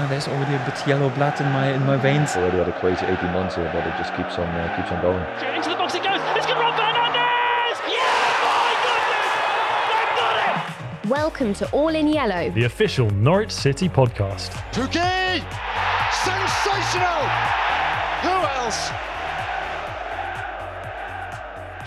uh, there's already a bit yellow blood in my in my veins. Already had a crazy 18 months here, but it just keeps on uh, keeps on going. Into the box it goes. It's got Rob Fernandez. Yeah, my goodness, they've got it. Welcome to All in Yellow. the official Norwich City podcast. Touquet! Sensational! Who else?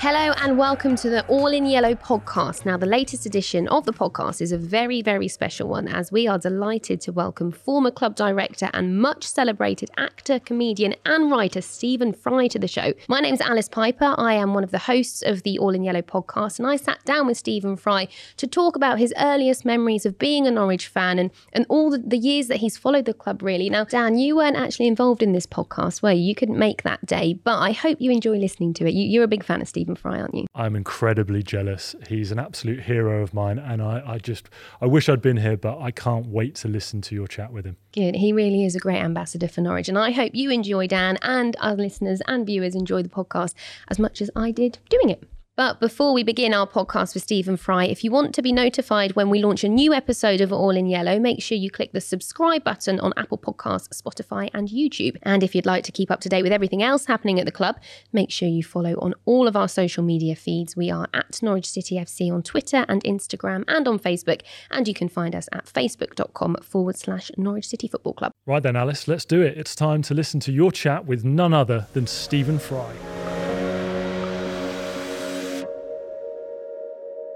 Hello and welcome to the All in Yellow podcast. Now, the latest edition of the podcast is a very, very special one as we are delighted to welcome former club director and much celebrated actor, comedian, and writer Stephen Fry to the show. My name's Alice Piper. I am one of the hosts of the All in Yellow podcast, and I sat down with Stephen Fry to talk about his earliest memories of being a Norwich fan and, and all the, the years that he's followed the club, really. Now, Dan, you weren't actually involved in this podcast, were you? You couldn't make that day, but I hope you enjoy listening to it. You, you're a big fan of Stephen Fry, aren't you? I'm incredibly jealous. He's an absolute hero of mine, and I, I just I wish I'd been here, but I can't wait to listen to your chat with him. Good. He really is a great ambassador for Norwich. And I hope you enjoy, Dan, and our listeners and viewers enjoy the podcast as much as I did doing it. But before we begin our podcast with Stephen Fry, if you want to be notified when we launch a new episode of All in Yellow, make sure you click the subscribe button on Apple Podcasts, Spotify, and YouTube. And if you'd like to keep up to date with everything else happening at the club, make sure you follow on all of our social media feeds. We are at Norwich City FC on Twitter and Instagram and on Facebook. And you can find us at facebook.com forward slash Norwich City Football Club. Right then, Alice, let's do it. It's time to listen to your chat with none other than Stephen Fry.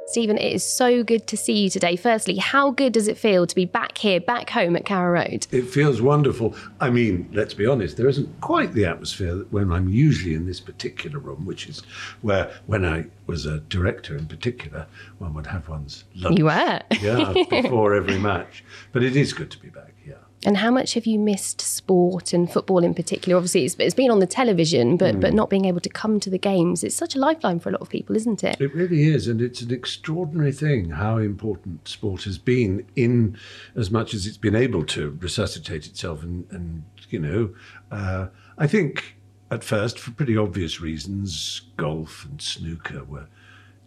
Stephen, it is so good to see you today. Firstly, how good does it feel to be back here, back home at Carrow Road? It feels wonderful. I mean, let's be honest, there isn't quite the atmosphere that when I'm usually in this particular room, which is where, when I was a director in particular, one would have one's lunch. You were. yeah, before every match. But it is good to be back, yeah. And how much have you missed sport and football in particular? Obviously, it's, it's been on the television, but but not being able to come to the games, it's such a lifeline for a lot of people, isn't it? It really is, and it's an extraordinary thing how important sport has been in as much as it's been able to resuscitate itself. And, and you know, uh, I think at first, for pretty obvious reasons, golf and snooker were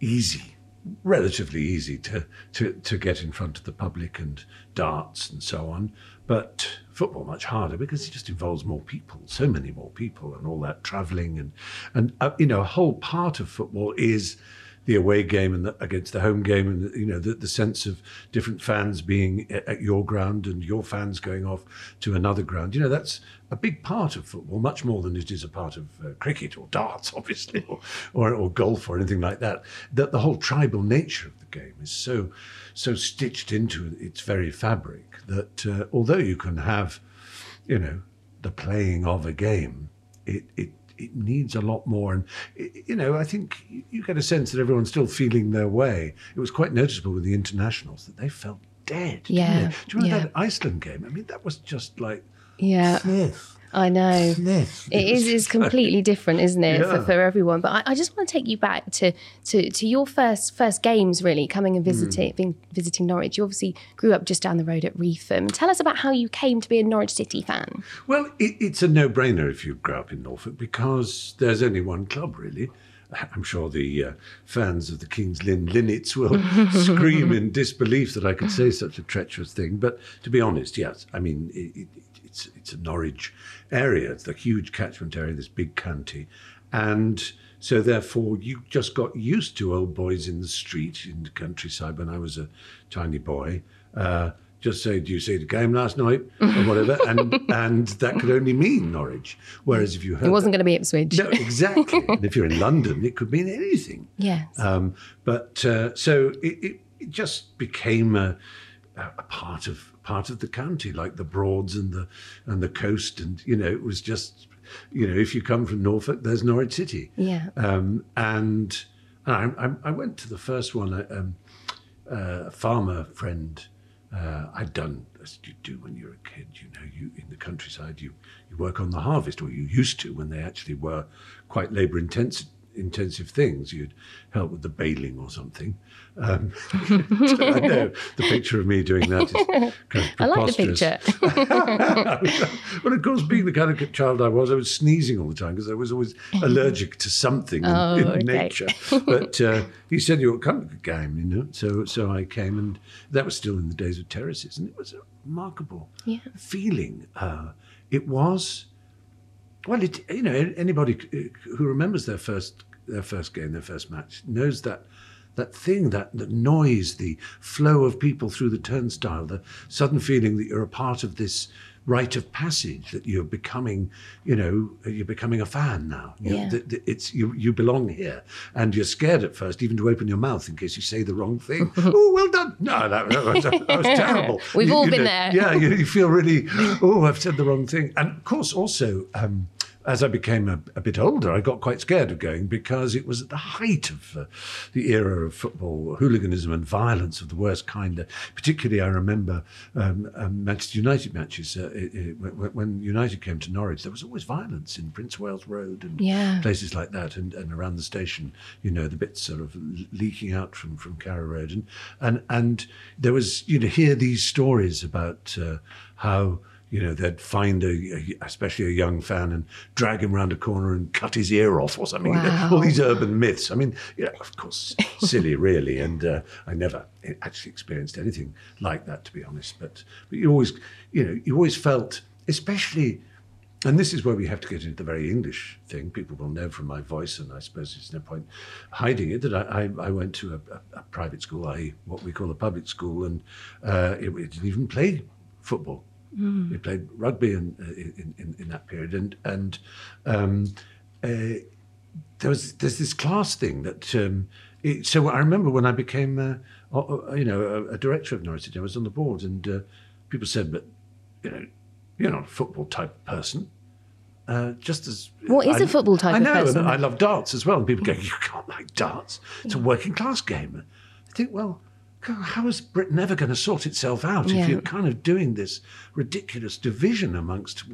easy, relatively easy to, to, to get in front of the public, and darts and so on. But football much harder because it just involves more people, so many more people, and all that travelling and and uh, you know a whole part of football is the away game and the, against the home game, and you know the, the sense of different fans being at your ground and your fans going off to another ground. You know that's a big part of football, much more than it is a part of uh, cricket or darts, obviously, or, or or golf or anything like that. That the whole tribal nature of the game is so so stitched into its very fabric that uh, although you can have, you know, the playing of a game, it it it needs a lot more. And you know, I think you- get a sense that everyone's still feeling their way. It was quite noticeable with the internationals that they felt dead. Yeah? Do you remember yeah. that Iceland game? I mean, that was just like Yeah, Smith. I know. It is is completely different, isn't it, for, Yeah. for everyone? But I, I just want to take you back to, to to your first first games, really, coming and visiting being, visiting Norwich. You obviously grew up just down the road at Reepham. Tell us about how you came to be a Norwich City fan. Well, it, it's a no-brainer if you grow up in Norfolk because there's only one club, really. I'm sure the uh, fans of the King's Lynn Linnets will scream in disbelief that I could say such a treacherous thing. But to be honest, yes, I mean it, it, it's it's a Norwich area. It's a huge catchment area, this big county, and so therefore you just got used to old boys in the street in the countryside when I was a tiny boy. Uh, just say, do you see the game last night or whatever, and and that could only mean Norwich. Whereas if you heard It wasn't that- going to be Ipswich. no, exactly. and if you're in London, it could mean anything. Yes. Um, but uh, so it, it, it just became a, a part of part of the county, like the Broads and the and the coast, and you know, it was just, you know, if you come from Norfolk, there's Norwich City. Yeah. Um, and I, I, I went to the first one. uh, Um, uh, a farmer friend. Uh, I'd done as you do when you're a kid. You know, you in the countryside, you you work on the harvest, or you used to when they actually were quite labour intensive intensive things. You'd help with the baling or something. Um, I know the picture of me doing that is kind of I like the picture. but of course, being the kind of child I was, I was sneezing all the time because I was always allergic to something in, Oh, in okay. nature. But uh, he said you ought to come to the game, you know. So so I came, and that was still in the days of terraces, and it was a remarkable Yeah. feeling. Uh, it was well, it, you know, anybody who remembers their first their first game, their first match, knows that that thing, that, that noise, the flow of people through the turnstile, the sudden feeling that you're a part of this rite of passage, that you're becoming, you know, you're becoming a fan now. You Yeah. it's you, you belong here, and you're scared at first even to open your mouth in case you say the wrong thing. oh, well done. No, that, that was, that was terrible. We've You- all you been know, there. Yeah, you, you feel really, oh, I've said the wrong thing. And of course, also, um, as I became a, a bit older, I got quite scared of going because it was at the height of uh, the era of football hooliganism and violence of the worst kind. Uh, particularly, I remember um, um, Manchester United matches. Uh, it, it, when, when United came to Norwich, there was always violence in Prince Wales Road and Yeah. places like that, and, and around the station. You know, the bits sort of leaking out from from Carrow Road, and and and there was you know hear these stories about uh, how you know they'd find a, a especially a young fan and drag him round a corner and cut his ear off or something. You know, all these urban myths. I mean, you know, of course, silly, really. And uh, I never actually experienced anything like that, to be honest. But but you always, you know, you always felt, especially. And this is where we have to get into the very English thing. People will know from my voice, and I suppose there's no point hiding it, that I, I, I went to a, a, a private school, i.e., what we call a public school, and uh, it, it didn't even play football. We played rugby in, uh, in, in, in that period, and and um, uh, there was there's this class thing that. Um, it, so I remember when I became, uh, you know, a, a director of Norwich City, I was on the board, and uh, people said, "But you know, you're not a football type person." Uh, just as What is a a football type I of know, person? and I love darts as well. And people go, "You can't like darts. It's a working class game." I think, well, how is Britain ever going to sort itself out Yeah. if you're kind of doing this ridiculous division amongst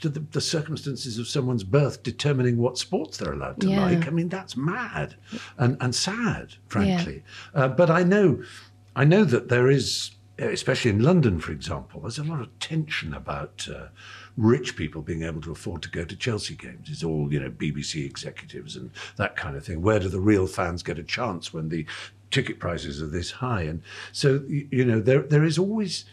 to the, the circumstances of someone's birth determining what sports they're allowed to Yeah. like? I mean, that's mad and, and sad, frankly. Uh, but I know, I know that there is, especially in London, for example, there's a lot of tension about. Uh, Rich people being able to afford to go to Chelsea games. It's all, you know, BBC executives and that kind of thing. Where do the real fans get a chance when the ticket prices are this high? And so, you know, there there is always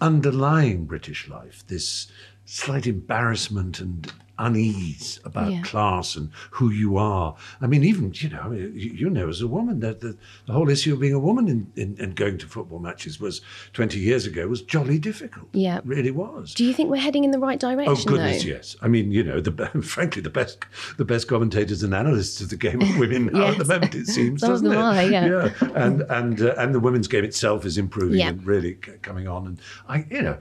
underlying British life this slight embarrassment and unease about Yeah. class and who you are. I mean, even you know, you, you know, as a woman, that the, the whole issue of being a woman in, in, in going to football matches was twenty years ago was jolly difficult. Yeah. It really was. Do you think we're heading in the right direction? Oh goodness, though? yes. I mean, you know, the frankly, the best, the best commentators and analysts of the game are women now at the moment. It seems, doesn't it? are, yeah. and and uh, and the women's game itself is improving Yeah. and really c- coming on. And I, you know,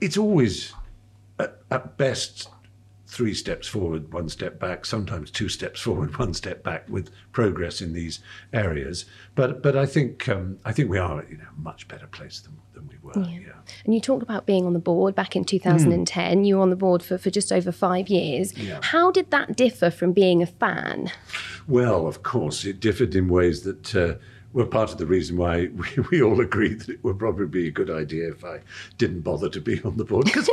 it's always at, at best three steps forward, one step back, sometimes two steps forward, one step back with progress in these areas. But but I think um, I think we are in a much better place than, than we were. Yeah. And you talked about being on the board back in 2010. You were on the board for, for just over five years. Yeah. How did that differ from being a fan? Well, of course, it differed in ways that uh, were part of the reason why we, we all agreed that it would probably be a good idea if I didn't bother to be on the board. Because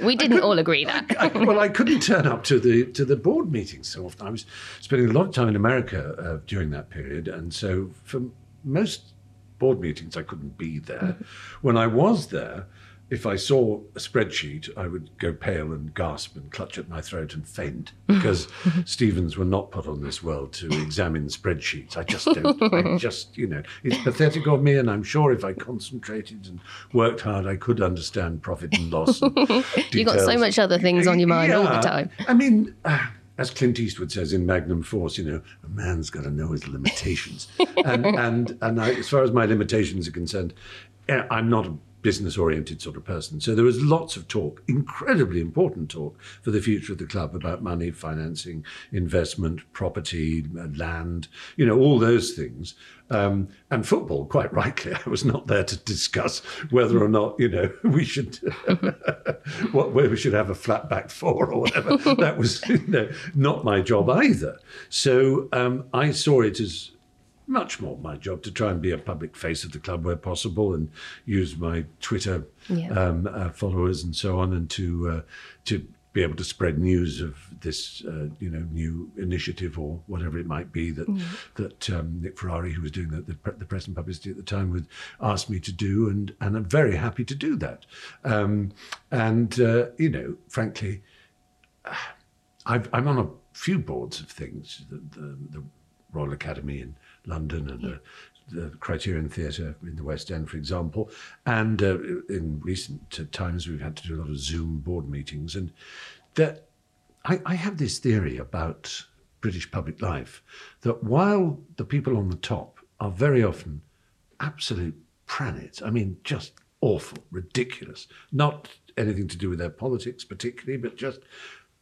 we didn't all agree that. I, well, I couldn't turn up to the to the board meetings so often. I was spending a lot of time in America uh, during that period, and so for most board meetings, I couldn't be there. When I was there, if I saw a spreadsheet, I would go pale and gasp and clutch at my throat and faint because Stephens were not put on this world to examine spreadsheets. I just don't. I just, you know, it's pathetic of me, and I'm sure if I concentrated and worked hard, I could understand profit and loss. And You got so much other things on your mind all the time. I mean, uh, as Clint Eastwood says in Magnum Force, you know, a man's got to know his limitations. and and and I, as far as my limitations are concerned, I'm not a business oriented sort of person. So there was lots of talk, incredibly important talk for the future of the club about money, financing, investment, property, uh, land, you know, all those things. Um, and football, quite rightly, I was not there to discuss whether or not, you know, we should, what, where we should have a flat back four or whatever. that was, you know, not my job either. So um, I saw it as much more my job to try and be a public face of the club where possible and use my Twitter Yeah. um, uh, followers and so on, and to uh, to be able to spread news of this, uh, you know, new initiative or whatever it might be that that um, Nick Ferrari, who was doing the, the, the press and publicity at the time, would ask me to do, and and I'm very happy to do that. Um, and uh, you know, frankly, I've, I'm on a few boards of things, the, the Royal Academy in London and the, the Criterion Theatre in the West End, for example. And uh, in recent times, we've had to do a lot of Zoom board meetings. And that I, I have this theory about British public life that while the people on the top are very often absolute pranets, I mean, just awful, ridiculous, not anything to do with their politics particularly, but just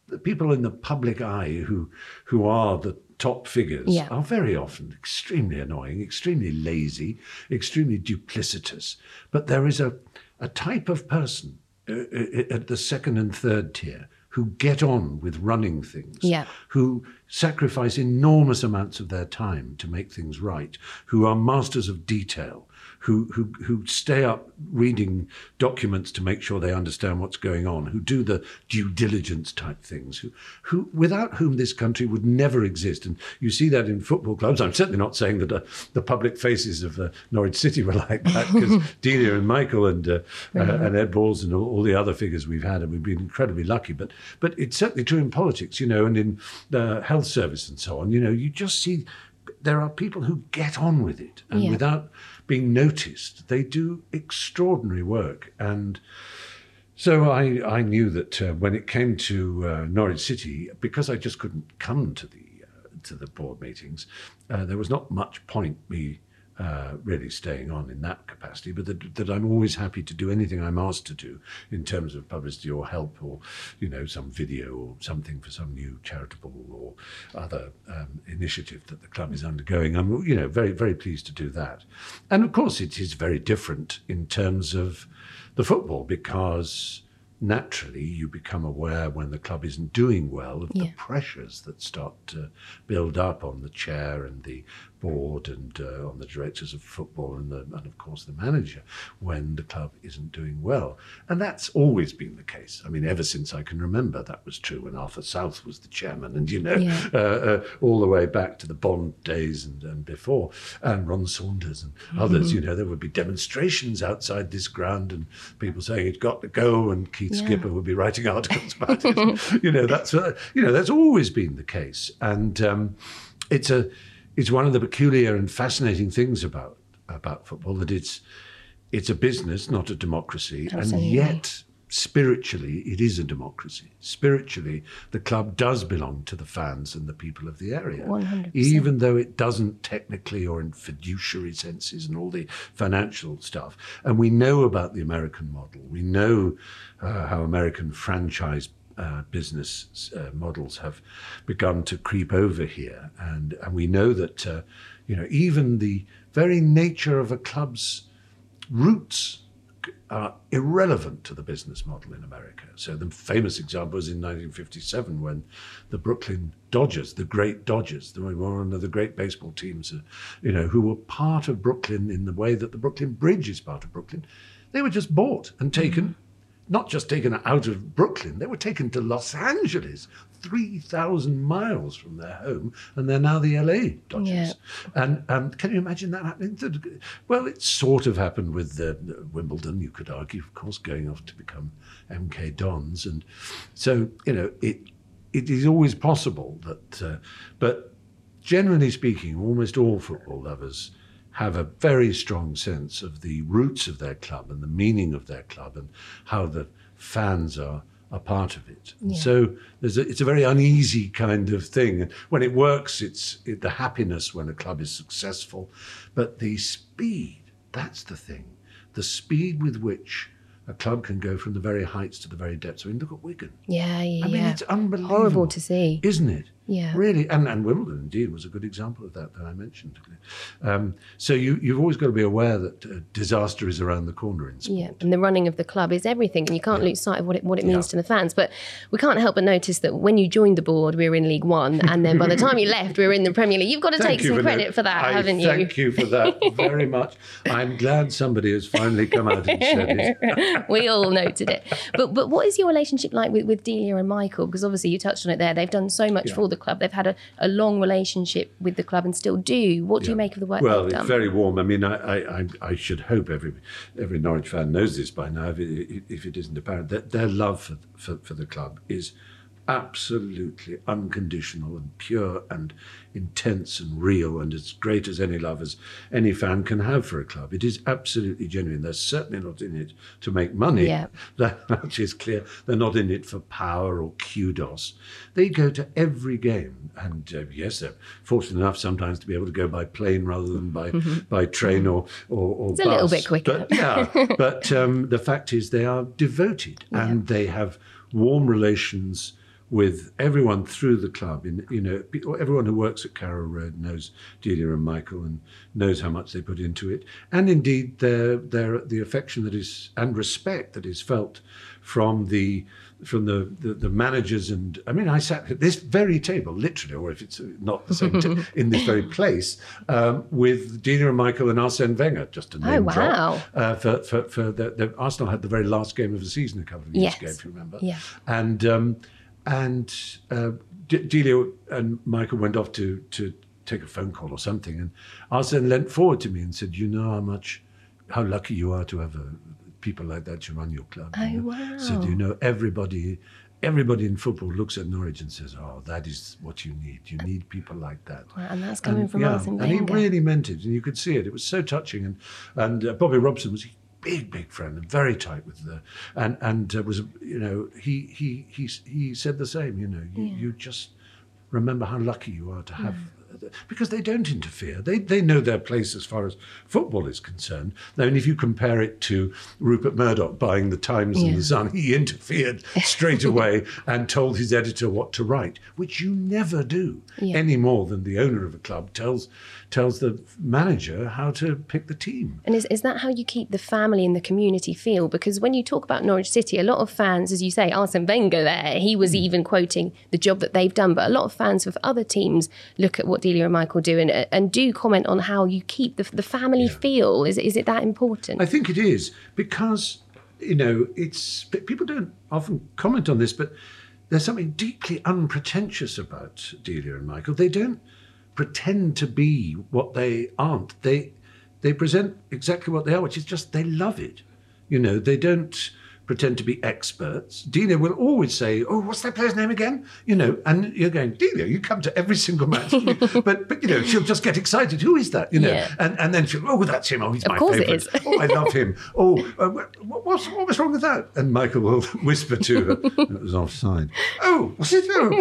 the people in the public eye who who are the top figures Yeah. are very often extremely annoying, extremely lazy, extremely duplicitous. But there is a a type of person uh, uh, at the second and third tier who get on with running things, Yeah. who sacrifice enormous amounts of their time to make things right, who are masters of detail, who, who, who stay up reading documents to make sure they understand what's going on, who do the due diligence type things, who, who without whom this country would never exist. And you see that in football clubs. I'm certainly not saying that uh, the public faces of uh, Norwich City were like that, because Delia and Michael and uh, uh, and Ed Balls and all, all the other figures we've had, and we've been incredibly lucky. But but it's certainly true in politics, you know, and in the health service and so on. You know, you just see there are people who get on with it, and Yeah. without being noticed, they do extraordinary work. And so I, I knew that uh, when it came to uh, Norwich City, because I just couldn't come to the uh, to the board meetings, uh, there was not much point me uh, really staying on in that capacity. But that, that I'm always happy to do anything I'm asked to do in terms of publicity or help, or you know some video or something for some new charitable or other um, initiative that the club is undergoing. I'm you know very very pleased to do that, and of course it is very different in terms of the football because naturally you become aware when the club isn't doing well of Yeah. the pressures that start to build up on the chair and the board and uh, on the directors of football and, the, and of course the manager when the club isn't doing well and that's always been the case i mean ever since i can remember that was true when arthur south was the chairman and you know Yeah. uh, uh, all the way back to the Bond days and, and before, and Ron Saunders and others. You know, there would be demonstrations outside this ground, and people saying it's got to go, and Keith Yeah. Skipper would be writing articles about it. you know, that's uh, you know that's always been the case, and um, it's a it's one of the peculiar and fascinating things about about football that it's it's a business, not a democracy, Absolutely. and yet spiritually it is a democracy. Spiritually, the club does belong to the fans and the people of the area, 100%. even though it doesn't technically or in fiduciary senses and all the financial stuff. And we know about the American model. We know uh, how American franchise uh, business uh, models have begun to creep over here, and and we know that uh, you know even the very nature of a club's roots are irrelevant to the business model in America. So the famous example was in 1957 when the Brooklyn Dodgers, the great Dodgers, were one of the great baseball teams, uh, you know, who were part of Brooklyn in the way that the Brooklyn Bridge is part of Brooklyn. They were just bought and taken, not just taken out of Brooklyn, they were taken to Los Angeles, 3,000 miles from their home, and they're now the LA Dodgers. Yeah. And um, can you imagine that happening? to- Well, it sort of happened with uh, Wimbledon, you could argue, of course, going off to become MK Dons. And so, you know, it it is always possible that, uh, but generally speaking, almost all football lovers have a very strong sense of the roots of their club and the meaning of their club and how the fans are a part of it. And So there's a, it's a very uneasy kind of thing. And when it works, it's it, the happiness when a club is successful, but the speed, that's the thing. the speed with which a club can go from the very heights to the very depths. I mean, look at Wigan. Yeah, yeah, I mean, yeah. it's unbelievable. Horrible to see. Isn't it? Yeah. Really. And, and Wimbledon, indeed, was a good example of that that I mentioned. Um, so you, you've always got to be aware that uh, disaster is around the corner in sport. Yeah, and the running of the club is everything, and you can't lose sight of what it what it means Yeah. to the fans. But we can't help but notice that when you joined the board, we were in League One, and then by the time you left, we were in the Premier League. You've got to Thank take some for credit that. for that, I haven't you? Thank you for that very much. I'm glad somebody has finally come out and said it. we all noted it. But but what is your relationship like with, with Delia and Michael? Because obviously you touched on it there. They've done so much Yeah. for the club. They've had a, a long relationship with the club and still do. What do you make of the work Well, it's done? very warm. I mean, I, I, I, I should hope every every Norwich fan knows this by now, if it, if it isn't apparent, that their love for, for, for the club is absolutely unconditional and pure and intense and real and as great as any love as any fan can have for a club. It is absolutely genuine. They're certainly not in it to make money. Yeah. That much is clear. They're not in it for power or kudos. They go to every game, and uh, yes, they're fortunate enough sometimes to be able to go by plane rather than by by train or or, or It's a little bit quicker. But, yeah, but um, the fact is they are devoted and they have warm relations with everyone through the club. In you know, everyone who works at Carrow Road knows Delia and Michael and knows how much they put into it, and indeed their their the affection that is and respect that is felt from the from the, the, the managers and I mean I sat at this very table literally or if it's not the same ta- in this very place um, with Delia and Michael and Arsene Wenger just to name Oh, wow. drop uh, for for, for the, the Arsenal had the very last game of the season a couple of years Yes. ago if you remember Yeah. and um, and uh, D- Delia and Michael went off to to take a phone call or something, and Arsene leant forward to me and said, "You know how much, how lucky you are to have uh people like that to run your club." Oh, you know? wow. Said, "You know, everybody." Everybody in football looks at Norwich and says, "Oh, that is what you need. You need people like that." and that's coming And, from yeah, Arsene and he really meant it, and you could see it. It was so touching, and and uh, Bobby Robson was a big, big friend and very tight with the, and and uh, was you know he he he he said the same. You know, you, you just remember how lucky you are to have. Because they don't interfere. They, they know their place as far as football is concerned. I mean, if you compare it to Rupert Murdoch buying the Times and the Sun, he interfered straight away and told his editor what to write, which you never do Yeah. any more than the owner of a club tells tells the manager how to pick the team. And is, is that how you keep the family and the community feel? Because when you talk about Norwich City, a lot of fans, as you say, Arsene Wenger there, he was hmm. even quoting the job that they've done. But a lot of fans of other teams look at what Delia and Michael do and, and do comment on how you keep the, the family feel. Is, it- is it that important? I think it is because you know it's people don't often comment on this, but there's something deeply unpretentious about Delia and Michael. They don't pretend to be what they aren't. They they present exactly what they are, which is just they love it. You know, they don't pretend to be experts. Delia will always say, "Oh, what's that player's name again?" You know, and you're going, "Delia, you come to every single match," but but you know, she'll just get excited. Who is that? You know, Yeah. and and then she'll, "Oh, that's him. Oh, he's Of my course favourite. is. oh, I love him. Oh, uh, what, what's, what was wrong with that? And Michael will whisper to her, it was offside. Oh, was it? Oh,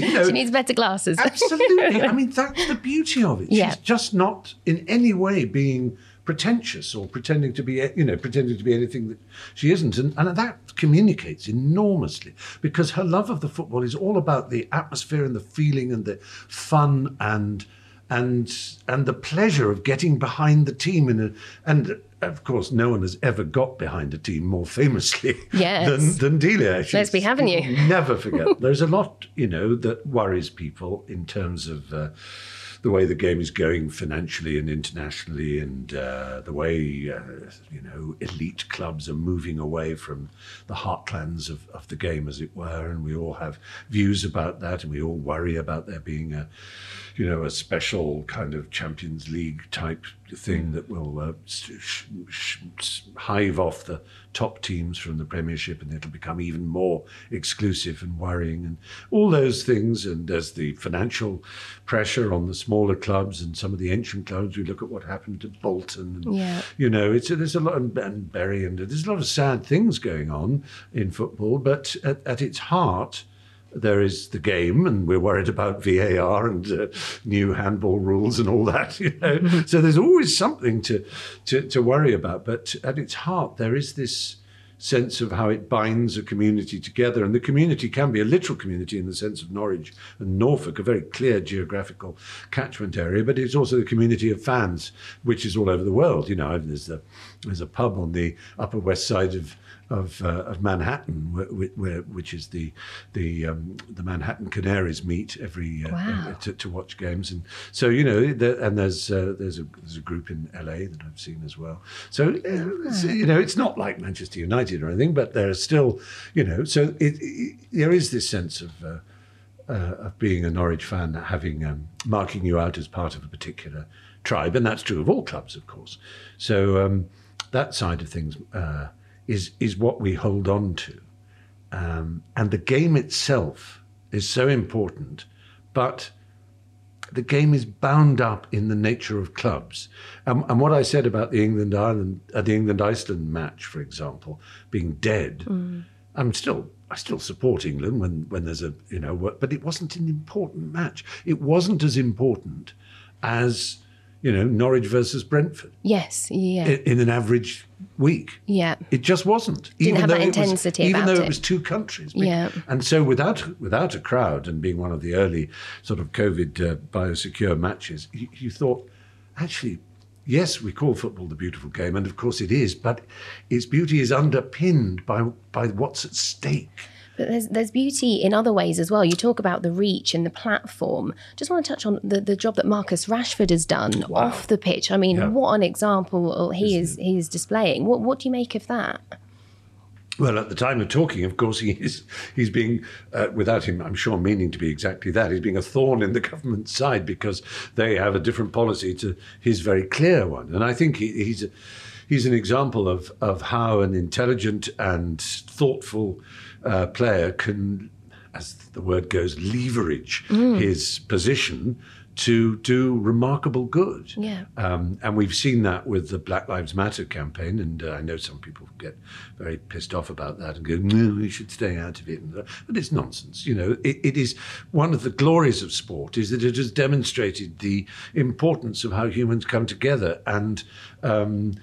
you know, she needs better glasses. absolutely. I mean, that's the beauty of it. Yeah. She's just not in any way being pretentious or pretending to be, you know, pretending to be anything that she isn't. And, and that communicates enormously because her love of the football is all about the atmosphere and the feeling and the fun and and and the pleasure of getting behind the team in a and of course no one has ever got behind a team more famously Yes. than, than Delia. Let's be having you. Never forget. There's a lot, you know, that worries people in terms of uh, the way the game is going financially and internationally, and uh, the way uh, you know elite clubs are moving away from the heartlands of, of the game, as it were. And we all have views about that, and we all worry about there being a, you know, a special kind of Champions League type thing that will uh, sh- sh- sh- hive off the top teams from the Premiership, and it'll become even more exclusive and worrying, and all those things. And there's the financial pressure on the smaller clubs and some of the ancient clubs. We look at what happened to Bolton, and, Yeah. you know, it's there's a lot and, and Bury, and there's a lot of sad things going on in football. But at, at its heart, there is the game, and we're worried about VAR and uh, new handball rules and all that. You know, so there's always something to, to to worry about. But at its heart, there is this sense of how it binds a community together. And the community can be a literal community in the sense of Norwich and Norfolk, a very clear geographical catchment area, but it's also the community of fans, which is all over the world. You know, there's a, there's a pub on the Upper West Side of of, uh, of Manhattan, where, where, which is the the um, the Manhattan Canaries meet every uh, Wow. to, to watch games, and so you know, the, and there's uh, there's a there's a group in LA that I've seen as well. So uh, you know, it's not like Manchester United or anything, but there are still, you know, so it, it, there is this sense of. Uh, uh, of being a Norwich fan, having um, marking you out as part of a particular tribe, and that's true of all clubs, of course. So um, that side of things uh, is is what we hold on to, um, and the game itself is so important, but the game is bound up in the nature of clubs. And, and what I said about the England Ireland, uh, the England Iceland match, for example, being dead, I'm still I still support England when when there's a you know, but it wasn't an important match. It wasn't as important as you know Norwich versus Brentford Yes, yeah, in, in an average week. yeah. It just wasn't. Didn't have though that it was- even though it. it was two countries. Yeah. And so without without a crowd and being one of the early sort of COVID uh, biosecure matches, you, you thought, actually, yes, we call football the beautiful game, and of course it is, but its beauty is underpinned by by what's at stake. But there's there's beauty in other ways as well. You talk about the reach and the platform. Just want to touch on the, the job that Marcus Rashford has done off the pitch. I mean, Yeah. what an example he is he is displaying. What what do you make of that? Well, at the time of talking, of course, he is he's being, uh, without him, I'm sure, meaning to be exactly that. He's being a thorn in the government's side because they have a different policy to his very clear one. And I think he, he's he's an example of of how an intelligent and thoughtful uh, player can, as the word goes, leverage his position to do remarkable good. Yeah. Um, and we've seen that with the Black Lives Matter campaign, and uh, I know some people get very pissed off about that and go, "No, we should stay out of it." But it's nonsense. You know, it, it is one of the glories of sport is that it has demonstrated the importance of how humans come together, and um,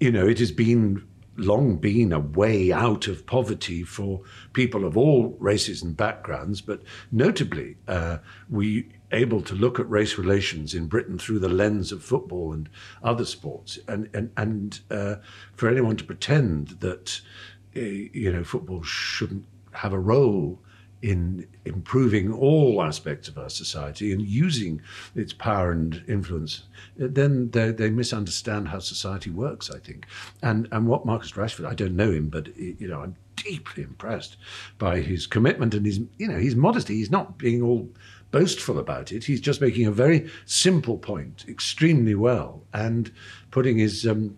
you know, it has been long been a way out of poverty for people of all races and backgrounds, but notably, uh, we able to look at race relations in Britain through the lens of football and other sports, and and and uh, for anyone to pretend that uh, you know football shouldn't have a role in improving all aspects of our society and using its power and influence, then they, they misunderstand how society works, I think. And and what Marcus Rashford, I don't know him, but you know, I'm deeply impressed by his commitment and his you know his modesty. He's not being all boastful about it. He's just making a very simple point extremely well and putting his um,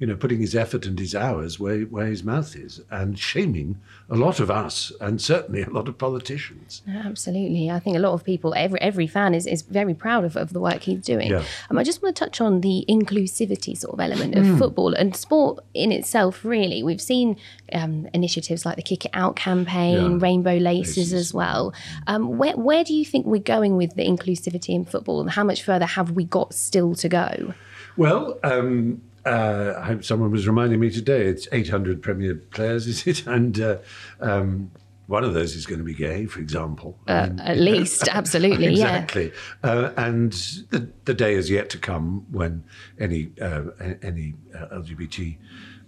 you know, putting his effort and his hours where, where his mouth is, and shaming a lot of us, and certainly a lot of politicians. Absolutely. I think a lot of people, every every fan is, is very proud of, of the work he's doing. Yeah. Um, I just want to touch on the inclusivity sort of element of football and sport in itself, really. We've seen um, initiatives like the Kick It Out campaign, Yeah. Rainbow Laces, Laces. as well. Um, where, where do you think we're going with the inclusivity in football and how much further have we got still to go? Well, um, uh, I hope someone was reminding me today. It's 800 Premier players, is it? And uh, um, one of those is going to be gay, for example. I mean, At least, absolutely, yeah. exactly. Uh, and the, the day is yet to come when any uh, any uh, LGBT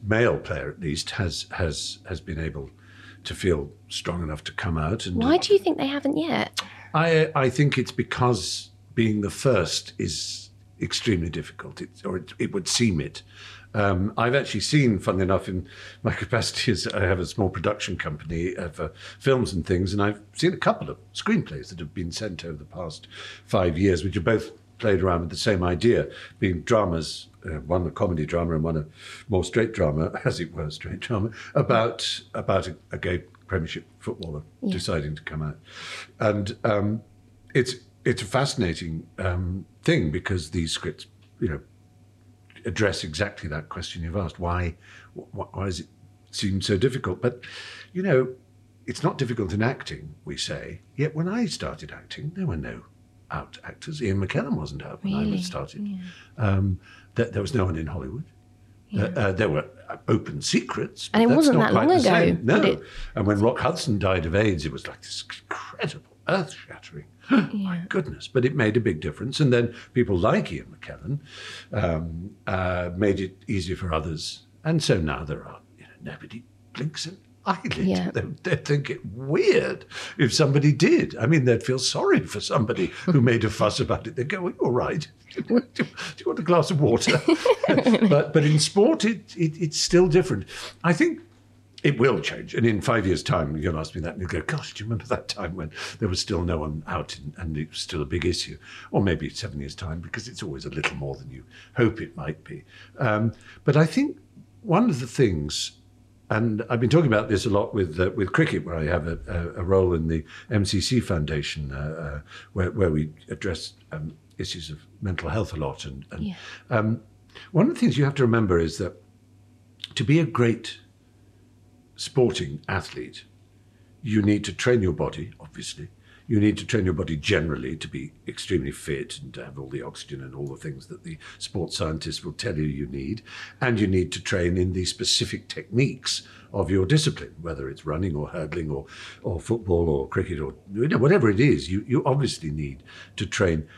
male player, at least, has has has been able to feel strong enough to come out. And Why do you think they haven't yet? I I think it's because being the first is extremely difficult, it, or it, it would seem it. Um, I've actually seen, funnily enough, in my capacity as I have a small production company uh, for films and things, and I've seen a couple of screenplays that have been sent over the past five years, which are both played around with the same idea, being dramas, uh, one a comedy drama and one a more straight drama, as it were, straight drama, about about a, a gay Premiership footballer deciding to come out, and um, it's it's a fascinating um, thing because these scripts, you know, address exactly that question you've asked. Why, why, why does it seem so difficult? But, you know, it's not difficult in acting, we say. Yet when I started acting, there were no out actors. Ian McKellen wasn't out when I Really? was started. Um, there, there was no one in Hollywood. Uh, uh, there were open secrets. And it that's wasn't not that long ago, same. No. it- And when Rock Hudson died of AIDS, it was like this incredible, earth shattering. My goodness. But it made a big difference. And then people like Ian McKellen um, uh, made it easier for others. And so now there are, you know, nobody blinks an eyelid. Yeah. They, they'd think it weird if somebody did. I mean, they'd feel sorry for somebody who made a fuss about it. They'd go, well, you're right. do, do you want a glass of water? but, but in sport, it, it, it's still different. I think it will change. And in five years' time, you'll ask me that and you'll go, gosh, do you remember that time when there was still no one out and, and it was still a big issue? Or maybe seven years' time, because it's always a little more than you hope it might be. Um, but I think one of the things, and I've been talking about this a lot with uh, with cricket, where I have a, a, a role in the MCC Foundation, uh, uh, where, where we address um, issues of mental health a lot. And, and Yeah. um, one of the things you have to remember is that to be a great sporting athlete, you need to train your body, obviously. You need to train your body generally to be extremely fit and to have all the oxygen and all the things that the sports scientists will tell you you need. And you need to train in the specific techniques of your discipline, whether it's running or hurdling or, or football or cricket or you know, whatever it is. You, you obviously need to train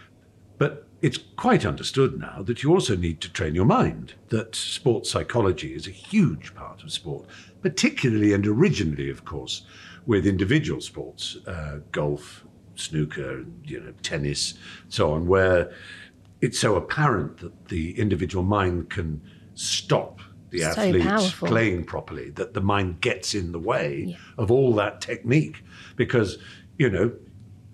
but it's quite understood now that you also need to train your mind, that sports psychology is a huge part of sport, particularly and originally, of course, with individual sports, uh, golf, snooker, you know, tennis, so on, where it's so apparent that the individual mind can stop the So athletes powerful. playing properly, that the mind gets in the way Yeah. of all that technique because, you know,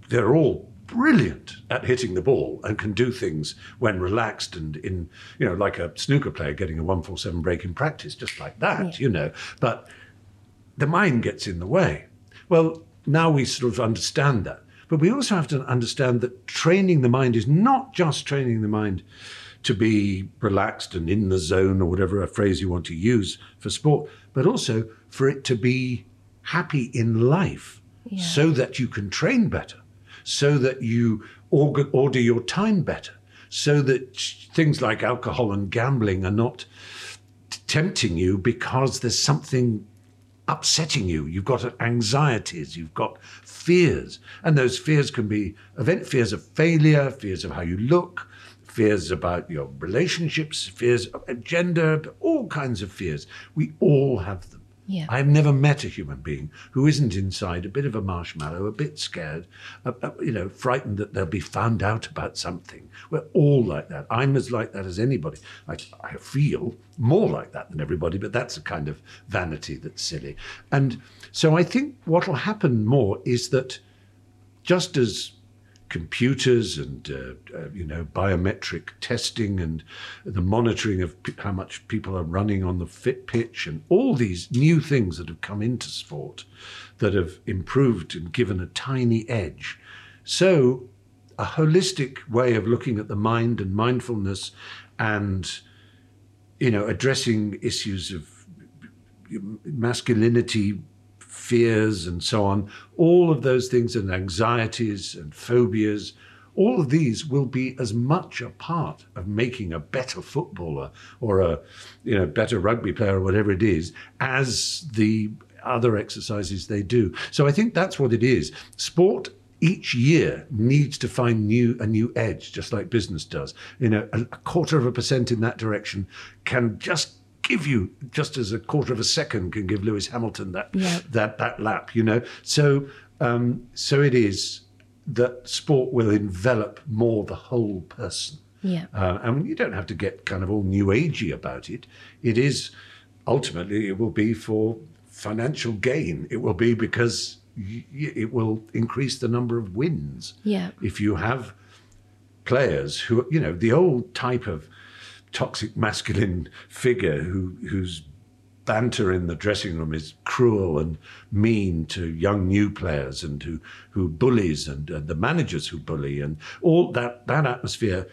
they're all brilliant at hitting the ball and can do things when relaxed and in, you know, like a snooker player getting a 147 break in practice, just like that, you know. But the mind gets in the way. Well, now we sort of understand that. But we also have to understand that training the mind is not just training the mind to be relaxed and in the zone or whatever a phrase you want to use for sport, but also for it to be happy in life so that you can train better, so that you order your time better, so that things like alcohol and gambling are not tempting you because there's something upsetting you. You've got anxieties, you've got fears, and those fears can be event fears of failure, fears of how you look, fears about your relationships, fears of gender, all kinds of fears. We all have them. Yeah. I've never met a human being who isn't inside a bit of a marshmallow, a bit scared, you know, frightened that they'll be found out about something. We're all like that. I'm as like that as anybody. I, I feel more like that than everybody, but that's a kind of vanity that's silly. And so I think what will happen more is that just as computers and uh, uh, you know biometric testing and the monitoring of p- how much people are running on the fit pitch and all these new things that have come into sport that have improved and given a tiny edge. So a holistic way of looking at the mind and mindfulness and you know addressing issues of masculinity fears and so on, all of those things and anxieties and phobias, all of these will be as much a part of making a better footballer or a you know better rugby player or whatever it is as the other exercises they do. So I think that's what it is. Sport each year needs to find new a new edge, just like business does. You know, a, a quarter of a percent in that direction can just give you just as a quarter of a second can give Lewis Hamilton that Yeah. that that lap. You know, so um, so it is that sport will envelop more the whole person. Yeah. Uh, and you don't have to get kind of all new agey about it. It is ultimately it will be for financial gain. It will be because y- y- it will increase the number of wins. Yeah. If you have players who you know the old type of toxic masculine figure who whose banter in the dressing room is cruel and mean to young new players and who who bullies and, and the managers who bully and all that that atmosphere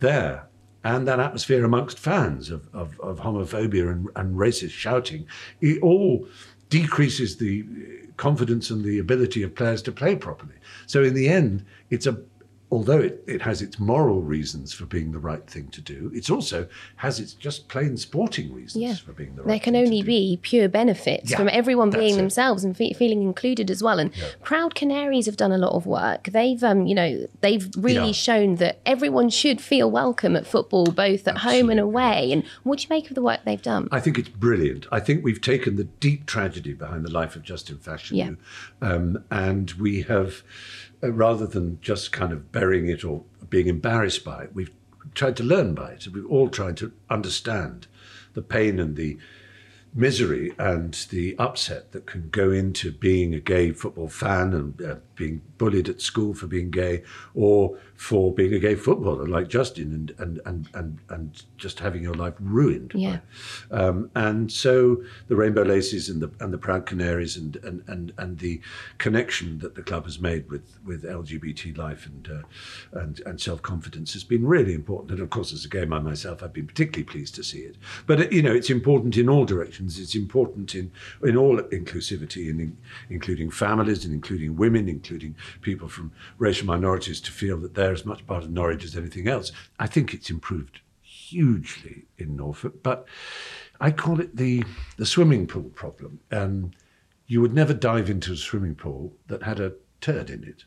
there and that atmosphere amongst fans of, of, of homophobia and, and racist shouting it all decreases the confidence and the ability of players to play properly. So in the end, it's a although it, it has its moral reasons for being the right thing to do, it also has its just plain sporting reasons Yeah. for being the right thing. There can only be pure benefits Yeah, from everyone being it. themselves and fe- feeling included as well. And Proud Canaries have done a lot of work. They've, um, you know, they've really Yeah. shown that everyone should feel welcome at football, both at home and away. And what do you make of the work they've done? I think it's brilliant. I think we've taken the deep tragedy behind the life of Justin Yeah. um, and we have, rather than just kind of burying it or being embarrassed by it, we've tried to learn by it. We've all tried to understand the pain and the misery and the upset that can go into being a gay football fan and uh, being bullied at school for being gay or for being a gay footballer like Justin and and and and, and just having your life ruined. Yeah. um, and so the Rainbow Laces and the and the Proud Canaries and and and, and the connection that the club has made with with LGBT life and uh, and and self confidence has been really important. And of course, as a gay man myself, I've been particularly pleased to see it. But uh, you know, it's important in all directions. It's important in in all inclusivity, and in, including families, and including women, including people from racial minorities, to feel that they're as much part of Norwich as anything else. I think it's improved hugely in Norfolk, but I call it the the swimming pool problem. Um, you would never dive into a swimming pool that had a turd in it,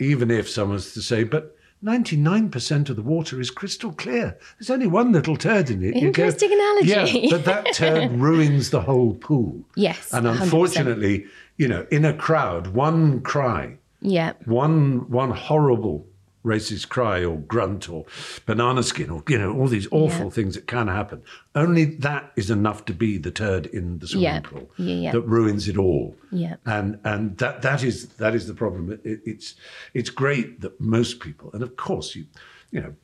even if someone was to say, but. 99% of the water is crystal clear. There's only one little turd in it. You go, Interesting analogy. Yeah, but that turd ruins the whole pool. Yes, And 100%. unfortunately, you know, in a crowd, one cry Yeah. one one horrible racist cry or grunt or banana skin or you know all these awful Yeah. things that can happen only that is enough to be the turd in the swimming Yeah. pool Yeah, yeah. that ruins it all Yeah. and and that that is that is the problem it, it- it's it's great that most people and of course you you know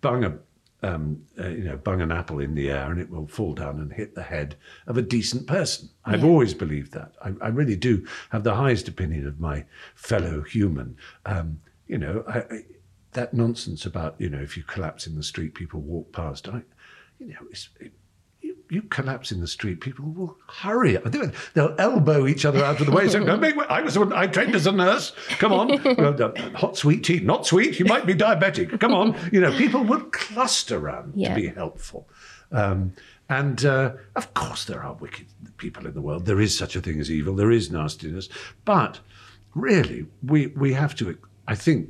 bung a um, uh, you know, bung an apple in the air and it will fall down and hit the head of a decent person. I've always believed that. I, I really do have the highest opinion of my fellow human. Um, you know, I, that nonsense about you know if you collapse in the street, people walk past. I, you know, it's, it, you, you collapse in the street, people will hurry. They'll they'll elbow each other out of the way. So, no, make way. I was I trained as a nurse. Come on, Well, hot sweet tea, not sweet. You might be diabetic. Come on, you know, people will cluster around Yeah. to be helpful. Um, and uh, of course, there are wicked people in the world. There is such a thing as evil. There is nastiness. But really, we we have to. I think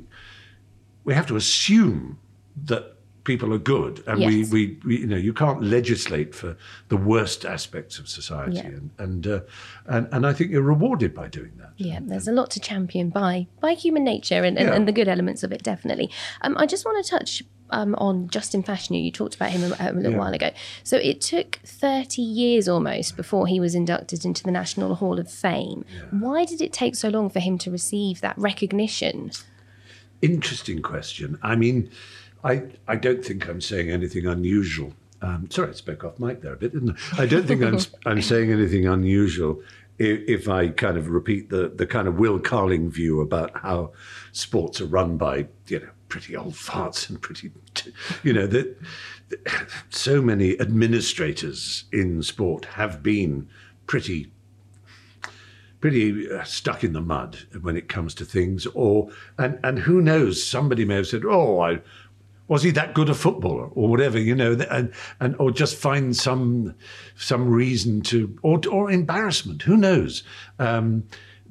we have to assume that people are good, and Yes. we, we, we, you know, you can't legislate for the worst aspects of society, Yeah. and and, uh, and and I think you're rewarded by doing that. Yeah, there's a lot to champion by by human nature and, and, Yeah. and the good elements of it, definitely. Um, I just want to touch um, on Justin Fashanu. You talked about him a, a little Yeah. while ago. So it took 30 years almost before he was inducted into the National Hall of Fame. Why did it take so long for him to receive that recognition? Interesting question. I mean, I I don't think I'm saying anything unusual. Um, sorry, I spoke off mic there a bit, didn't I? I don't think I'm I'm saying anything unusual if, if I kind of repeat the the kind of Will Carling view about how sports are run by you know pretty old farts and pretty you know that that so many administrators in sport have been pretty pretty uh, stuck in the mud when it comes to things or and and who knows somebody may have said oh i was he that good a footballer? Or whatever you know and and or just find some some reason to or or embarrassment who knows? Um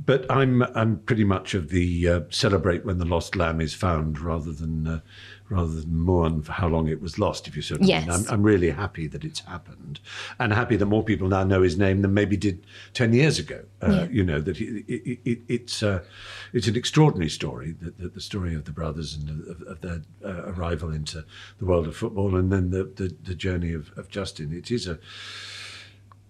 but I'm I'm pretty much of the uh, celebrate when the lost lamb is found rather than uh, rather than mourn for how long it was lost. If you sort of Yes. mean. I'm, I'm really happy that it's happened, and happy that more people now know his name than maybe did ten years ago. Uh, Yeah. You know that he, it, it, it's uh, it's an extraordinary story, the, the, the story of the brothers and of, of their uh, arrival into the world of football, and then the the, the journey of, of Justin. It is a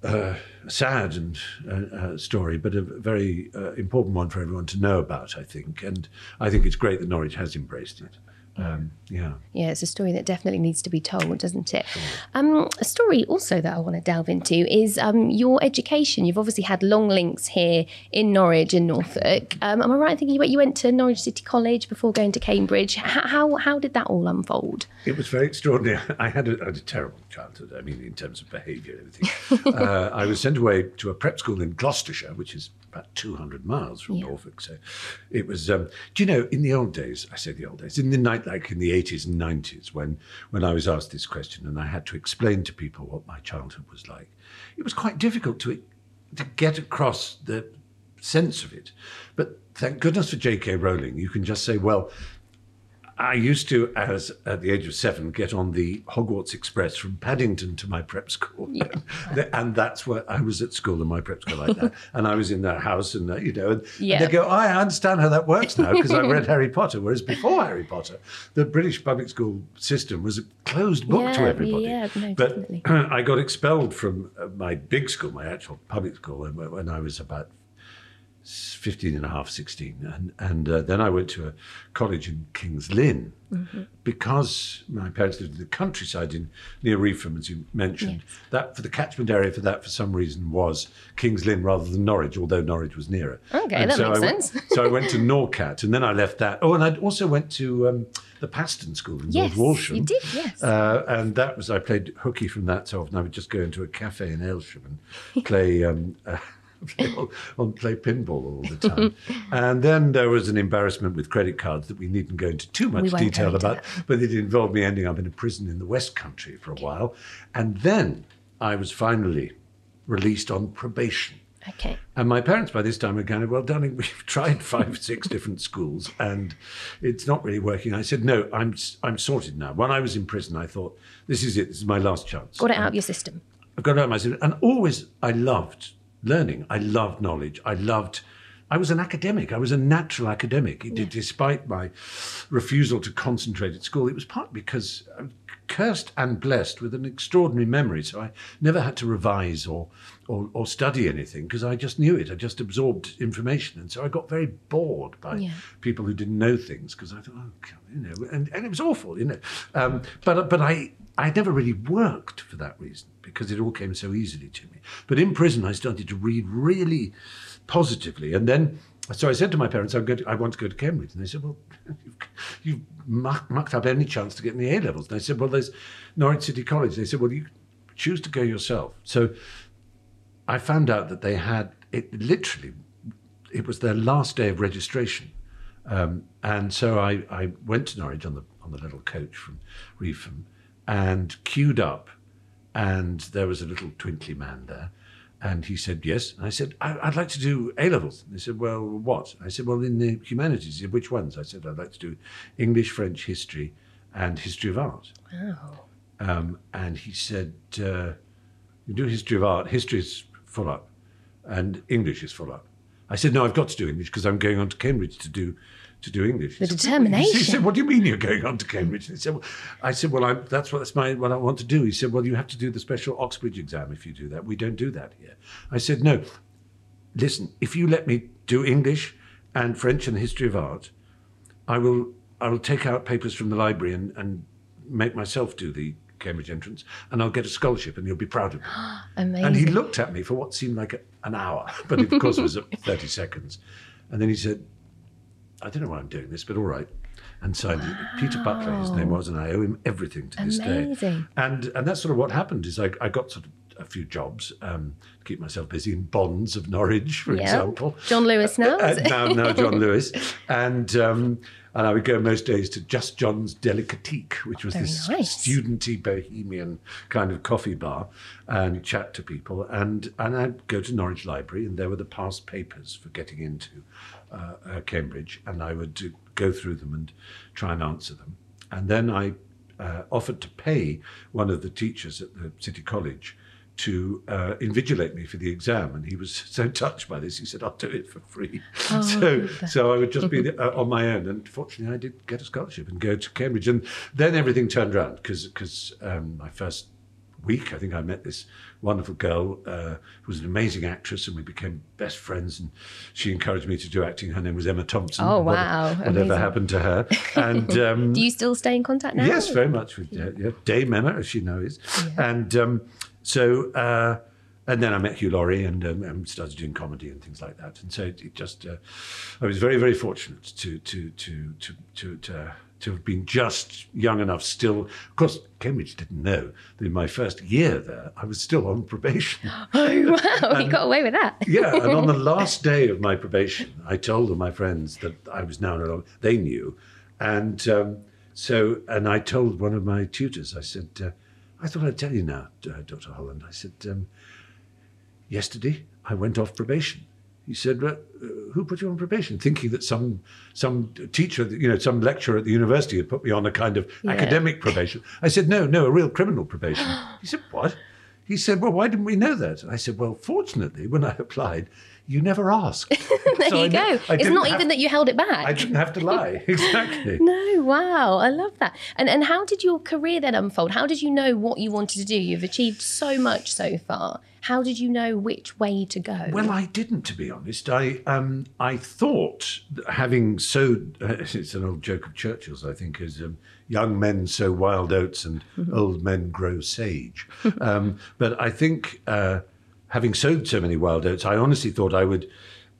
uh, sad and uh, uh, story, but a very uh, important one for everyone to know about. I think, and I think it's great that Norwich has embraced it. Um, yeah. Yeah, it's a story that definitely needs to be told, doesn't it? Um, a story also that I want to delve into is um, your education. You've obviously had long links here in Norwich and Norfolk. Um, am I right in thinking you went, you went to Norwich City College before going to Cambridge? How, how, how did that all unfold? It was very extraordinary. I had a, I had a terrible childhood. I mean, in terms of behaviour and everything. uh, I was sent away to a prep school in Gloucestershire, which is about 200 miles from Norfolk. So it was, um, do you know, in the old days, I say the old days, in the night, like in the 80s and 90s, when, when I was asked this question and I had to explain to people what my childhood was like, it was quite difficult to, to get across the sense of it. But thank goodness for J.K. Rowling, you can just say, well, I used to, as at the age of seven, get on the Hogwarts Express from Paddington to my prep school, and that's where I was at school in my prep school like that, and I was in that house, and you know, and, and they go, oh, I understand how that works now because I read Harry Potter, whereas before Harry Potter, the British public school system was a closed book to everybody. yeah, no, but definitely. I got expelled from uh, my big school, my actual public school, when I was about 15 and a half, 16. And, and uh, then I went to a college in King's Lynn because my parents lived in the countryside in near Reepham, as you mentioned. That for the catchment area for that, for some reason, was King's Lynn rather than Norwich, although Norwich was nearer. Okay, And that so makes I went- sense. so I went to Norcat, and then I left that. Oh, and I also went to um, the Paston School in Yes, North Walsham. you did, yes. Uh, and that was I played hooky from that so often. I would just go into a cafe in Aylsham and play um, uh, play, on, play pinball all the time. and then there was an embarrassment with credit cards that we needn't go into too much We detail about, but it involved me ending up in a prison in the West Country for a while, and then I was finally released on probation. Okay. And my parents by this time were kind of, well, darling, we've tried five, six different schools and it's not really working. I said, no, I'm I'm sorted now. When I was in prison, I thought, this is it. This is my last chance. Got it out of your system. I've got it out of my system. And always, I loved learning. I loved knowledge. I loved. I was an academic. I was a natural academic. Did, despite my refusal to concentrate at school. It was partly because I'm cursed and blessed with an extraordinary memory. So I never had to revise or or, or study anything because I just knew it. I just absorbed information, and so I got very bored by Yeah. people who didn't know things because I thought, oh, God, you know, and, and it was awful, you know. Um, but but I I never really worked for that reason because it all came so easily to me. But in prison, I started to read really positively, and then. So I said to my parents, to, I want to go to Cambridge. And they said, well, you've, you've muck, mucked up any chance to get in the A levels. And I said, well, there's Norwich City College. They said, well, you choose to go yourself. So I found out that they had it literally, it was their last day of registration. Um, and so I, I went to Norwich on the, on the little coach from Reepham and queued up. And there was a little twinkly man there. And he said, Yes. And I said, I, I'd like to do A levels. And they said, Well, what? I said, Well, in the humanities. He said, Which ones? I said, I'd like to do English, French, history, and history of art. Wow. Um, and he said, uh, You do history of art, history is full up, and English is full up. I said, No, I've got to do English because I'm going on to Cambridge to do. To do English. The said, determination. He said, "What do you mean you're going on to Cambridge?" He said, well, "I said, well, I'm, that's what that's my what I want to do." He said, "Well, you have to do the special Oxbridge exam if you do that. We don't do that here." I said, "No, listen. If you let me do English and French and the history of art, I will I will take out papers from the library and, and make myself do the Cambridge entrance, and I'll get a scholarship, and you'll be proud of me." Amazing. And he looked at me for what seemed like a, an hour, but of course it was 30 seconds. And then he said, I don't know why I'm doing this, but all right. And signed it. Peter Butler, his name was, and I owe him everything to this day. Amazing. And and that's sort of what happened is I, I got sort of a few jobs um, to keep myself busy in Bonds of Norwich, for Yeah. example. John Lewis now. Uh, now, now John Lewis, and um, and I would go most days to Just John's Delicatique, which was Very this nice. studenty bohemian kind of coffee bar, and chat to people. And and I'd go to Norwich Library, and there were the past papers for getting into uh, uh, Cambridge, and I would go through them and try and answer them. And then I uh, offered to pay one of the teachers at the City College to uh, invigilate me for the exam, and he was so touched by this. He said, "I'll do it for free." so, so I would just be uh, on my own, and fortunately, I did get a scholarship and go to Cambridge, and then everything turned around because because um, my first week, I think I met this wonderful girl uh, who was an amazing actress, and we became best friends. And she encouraged me to do acting. Her name was Emma Thompson. Oh, wow. Whatever Amazing. happened to her? And um, Do you still stay in contact now? Yes, very much with uh, yeah, Dame Emma, as she now is. And um, so, uh, and then I met Hugh Laurie and, um, and started doing comedy and things like that. And so it, it just, uh, I was very, very fortunate to to to to to. to to have been just young enough still. Of course, Cambridge didn't know that in my first year there, I was still on probation. Oh, wow. you got away with that. Yeah, and on the last day of my probation, I told all my friends that I was now no longer. They knew, and um, so and I told one of my tutors. I said, uh, "I thought I'd tell you now, uh, Doctor Holland." I said, um, "Yesterday I went off probation." He said, well, uh, "Who put you on probation?" Thinking that some some teacher, you know, some lecturer at the university had put me on a kind of Yeah. academic probation. I said, "No, no, a real criminal probation." he said, "What?" He said, Well, why didn't we know that? I said, Well, fortunately, when I applied, you never asked. There So you di- go. I It's not have- even that you held it back. I didn't have to lie. Exactly. No, wow, I love that. And and how did your career then unfold? How did you know what you wanted to do? You've achieved so much so far. How did you know which way to go? Well, I didn't, to be honest. I um, I thought, having sowed, uh, it's an old joke of Churchill's, I think, is um, young men sow wild oats and old men grow sage. um, but I think, uh, having sowed so many wild oats, I honestly thought I would,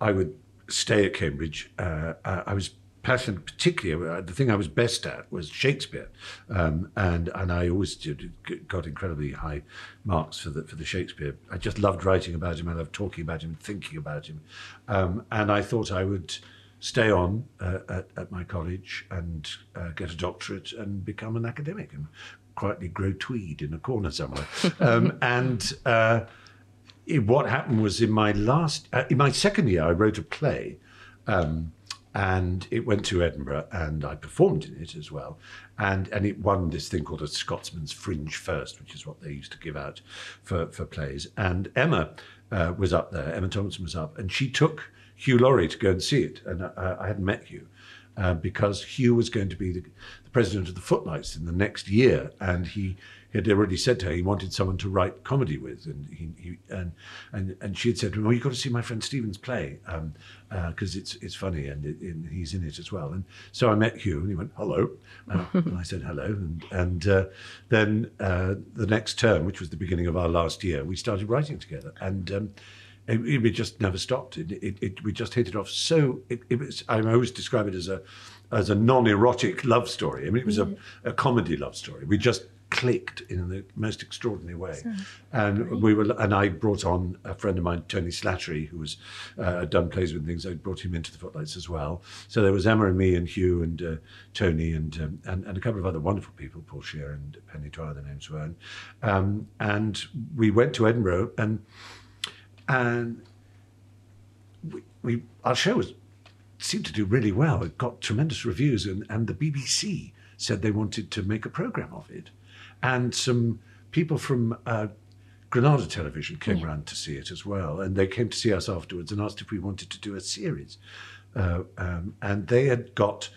I would stay at Cambridge. Uh, uh, I was passionate, particularly uh, the thing I was best at was Shakespeare, um, and and I always did, got incredibly high marks for the for the Shakespeare. I just loved writing about him. I loved talking about him, thinking about him, um, and I thought I would stay on uh, at, at my college and uh, get a doctorate and become an academic and quietly grow tweed in a corner somewhere. um, and uh, it- what happened was in my last, uh, in my second year, I wrote a play. Um, and it went to Edinburgh, and I performed in it as well, and and it won this thing called a Scotsman's Fringe First, which is what they used to give out for for plays. And Emma uh, was up there, Emma Thompson was up, and she took Hugh Laurie to go and see it, and uh, I hadn't met Hugh. Uh, because Hugh was going to be the, the president of the Footlights in the next year, and he had already said to her he wanted someone to write comedy with, and he, he and and and she had said to him, "Oh, you've got to see my friend Stephen's play because it's it's funny and, it, and he's in it as well." And so I met Hugh, and he went, "Hello," uh, and I said, "Hello," and and uh, then uh, the next term, which was the beginning of our last year, we started writing together, and. Um, it, it just never stopped. It, it, it, we just hit it off so. It, it was. I always describe it as a as a non-erotic love story. I mean, it was a, a comedy love story. We just clicked in the most extraordinary way, and we were. And I brought on a friend of mine, Tony Slattery, who was uh, done plays with things. I brought him into the Footlights as well. So there was Emma and me and Hugh and uh, Tony and, um, and and a couple of other wonderful people, Paul Shear and Penny Dwyer, their names were. And, um, and we went to Edinburgh and and we, we our show was seemed to do really well. It got tremendous reviews, and, and the BBC said they wanted to make a program of it, and some people from uh, Granada Television came round to see it as well, and they came to see us afterwards and asked if we wanted to do a series, uh, um, and they had got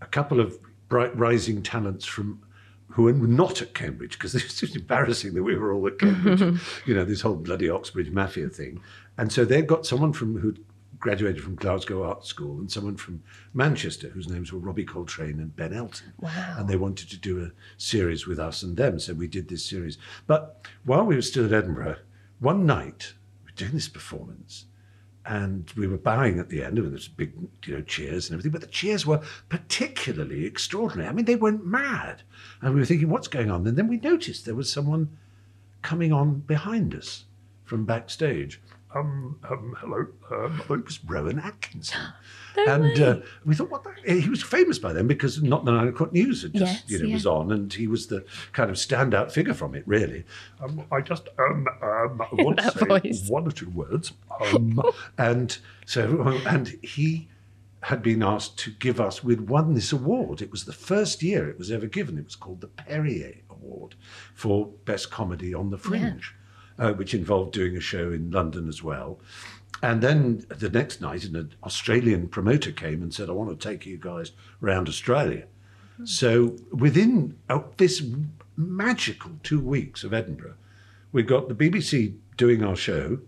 a couple of bright rising talents from who were not at Cambridge because it's just embarrassing that we were all at Cambridge, you know, this whole bloody Oxbridge mafia thing. And so they'd got someone from who graduated from Glasgow Art School and someone from Manchester whose names were Robbie Coltrane and Ben Elton. Wow. And they wanted to do a series with us and them. So we did this series. But while we were still at Edinburgh, one night we were doing this performance and we were bowing at the end, and there was big, you know, cheers and everything. But the cheers were particularly extraordinary. I mean, they went mad, and we were thinking, "What's going on?" And then we noticed there was someone coming on behind us from backstage. Um, um, hello, um, it was Rowan Atkinson, and uh, we thought, "What?" The? He was famous by then because not the nine o'clock news had just, Yes, you know, yeah. was on, and he was the kind of standout figure from it, really. Um, I just um, um, want to say voice. one or two words. Um, and so, and he had been asked to give us, we'd won this award. It was the first year it was ever given. It was called the Perrier Award for Best Comedy on the Fringe, uh, which involved doing a show in London as well. And then the next night, an Australian promoter came and said, I want to take you guys around Australia. So within uh, this magical two weeks of Edinburgh. We got the BBC doing our show,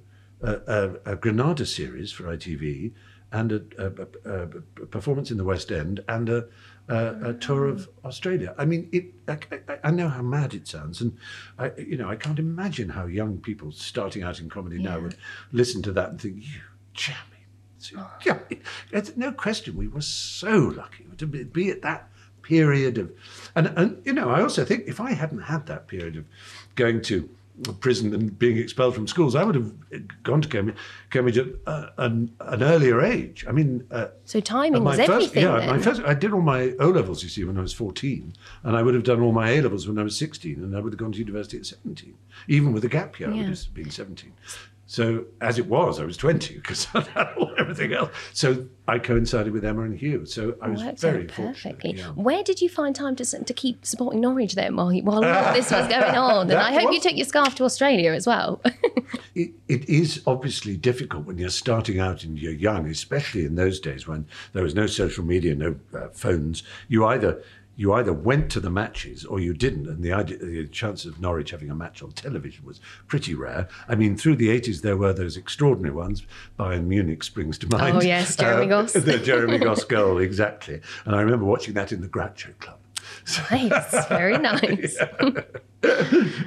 uh, a, a Granada series for ITV, and a, a, a, performance in the West End, and a, a, a tour of Australia. I mean, it. I, I, know how mad it sounds, and I, you know, I can't imagine how young people starting out in comedy now would listen to that and think, "You jammy." So, ah. yeah, it's no question. We were so lucky to be, be at that period of, and and you know, I also think if I hadn't had that period of going to prison and being expelled from schools, I would have gone to Cambridge, Cambridge at uh, an, an earlier age. I mean, uh, So timing my was first, everything. yeah, then. my first, I did all my O levels, you see, when I was 14, and I would have done all my A levels when I was 16, and I would have gone to university at 17. Even with a gap year, I would have been 17. So as it was, I was 20 because I had all everything else. So I coincided with Emma and Hugh. So I was Worked very out fortunate. perfectly. yeah. Where did you find time to to keep supporting Norwich then while while all this was going on? And I hope you took your scarf to Australia as well. it, it is obviously difficult when you're starting out and you're young, especially in those days when there was no social media, no uh, phones. You either you either went to the matches or you didn't, and the idea, the chance of Norwich having a match on television was pretty rare. I mean, through the 80s there were those extraordinary ones. Bayern Munich springs to mind. Oh, yes, Jeremy uh, Goss. the Jeremy Goss goal, exactly. And I remember watching that in the Groucho Club. nice, very nice.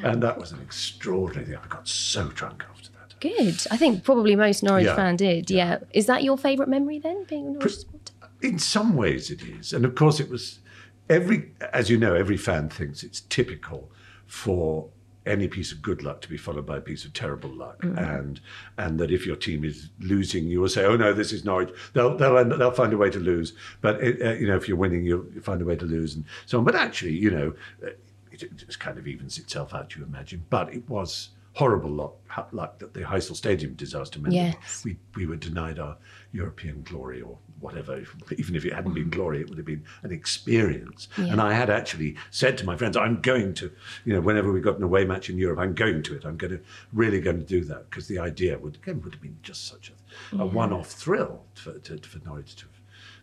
And that was an extraordinary thing. I got so drunk after that. Good. I think probably most Norwich Yeah. fan did. Yeah. Is that your favourite memory then, being a Norwich supporter? in some ways it is and of course it was every as you know every fan thinks it's typical for any piece of good luck to be followed by a piece of terrible luck. And and that if your team is losing you will say oh no this is Norwich they'll they'll end, they'll find a way to lose. But it, uh, you know if you're winning you'll find a way to lose and so on. But actually you know uh, it, it just kind of evens itself out you imagine. But it was horrible lot luck that the Heysel Stadium disaster meant Yes. we, we were denied our European glory or whatever. Even if it hadn't been glory, it would have been an experience. And I had actually said to my friends, I'm going to, you know, whenever we got an away match in Europe, I'm going to it. I'm going to really going to do that because the idea would again would have been just such a, a one-off thrill for, to, for Norwich to have